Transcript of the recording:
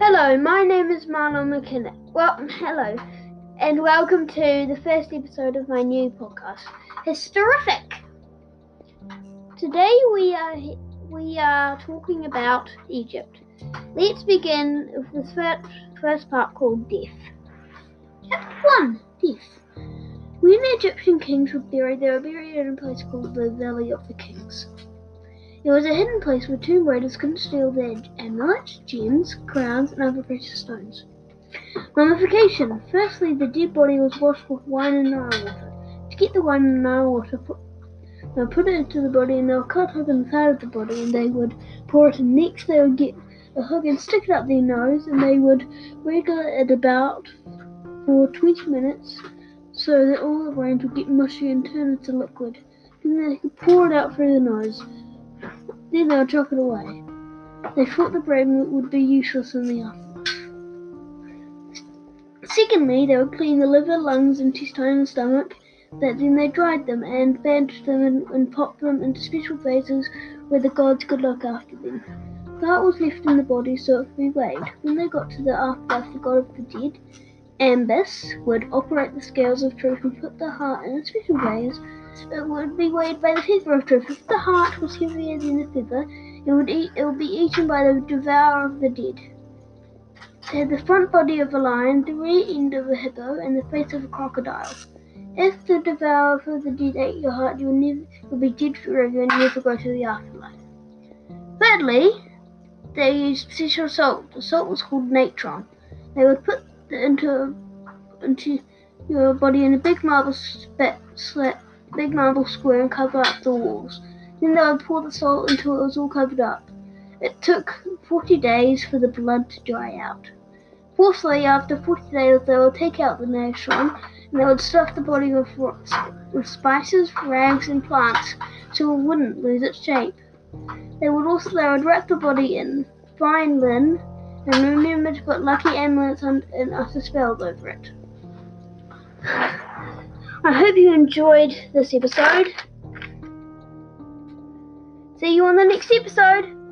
Hello, my name is Marlon McKinnon. Well, hello, and welcome to the first episode of my new podcast, Historific. Today we are we are talking about Egypt. Let's begin with the first, first part called Death. Chapter one: Death. When the Egyptian kings were buried, they were buried in a place called the Valley of the Kings. It was a hidden place where tomb raiders couldn't steal their amulets, gems, crowns, and other precious stones. Mummification. Firstly, the dead body was washed with wine and Nile water. To get the wine and Nile water, put, they put it into the body and they would cut open the side of the body and they would pour it in. Next, they would get a hook and stick it up their nose and they would wiggle it about for 20 minutes so that all the brains would get mushy and turn into liquid. Then they could pour it out through the nose. Then they would chuck it away. They thought the brain would be useless in the afterlife. Secondly, they would clean the liver, lungs, intestine, and stomach. That then they dried them and bandaged them and, and popped them into special vases where the gods could look after them. The heart was left in the body so it could be weighed. When they got to the afterlife, the god of the dead, Anubis, would operate the scales of truth and put the heart in a special vase it would be weighed by the feather of. If the heart was heavier than the feather, it would eat, it would be eaten by the devourer of the dead. It had the front body of a lion, the rear end of a hippo, and the face of a crocodile. If the devourer of the dead ate your heart, you would, never, would be dead forever and never go to the afterlife. Thirdly, they used special salt. The salt was called natron. They would put it into into your body in a big marble spit, slit big marble square and cover up the walls. Then they would pour the salt until it was all covered up. It took forty days for the blood to dry out. Fourthly, after forty days, they would take out the natron and they would stuff the body with, with spices, rags, and plants so it wouldn't lose its shape. They would also they would wrap the body in fine linen and remember to put lucky amulets and utter spells over it. I hope you enjoyed this episode. See you on the next episode.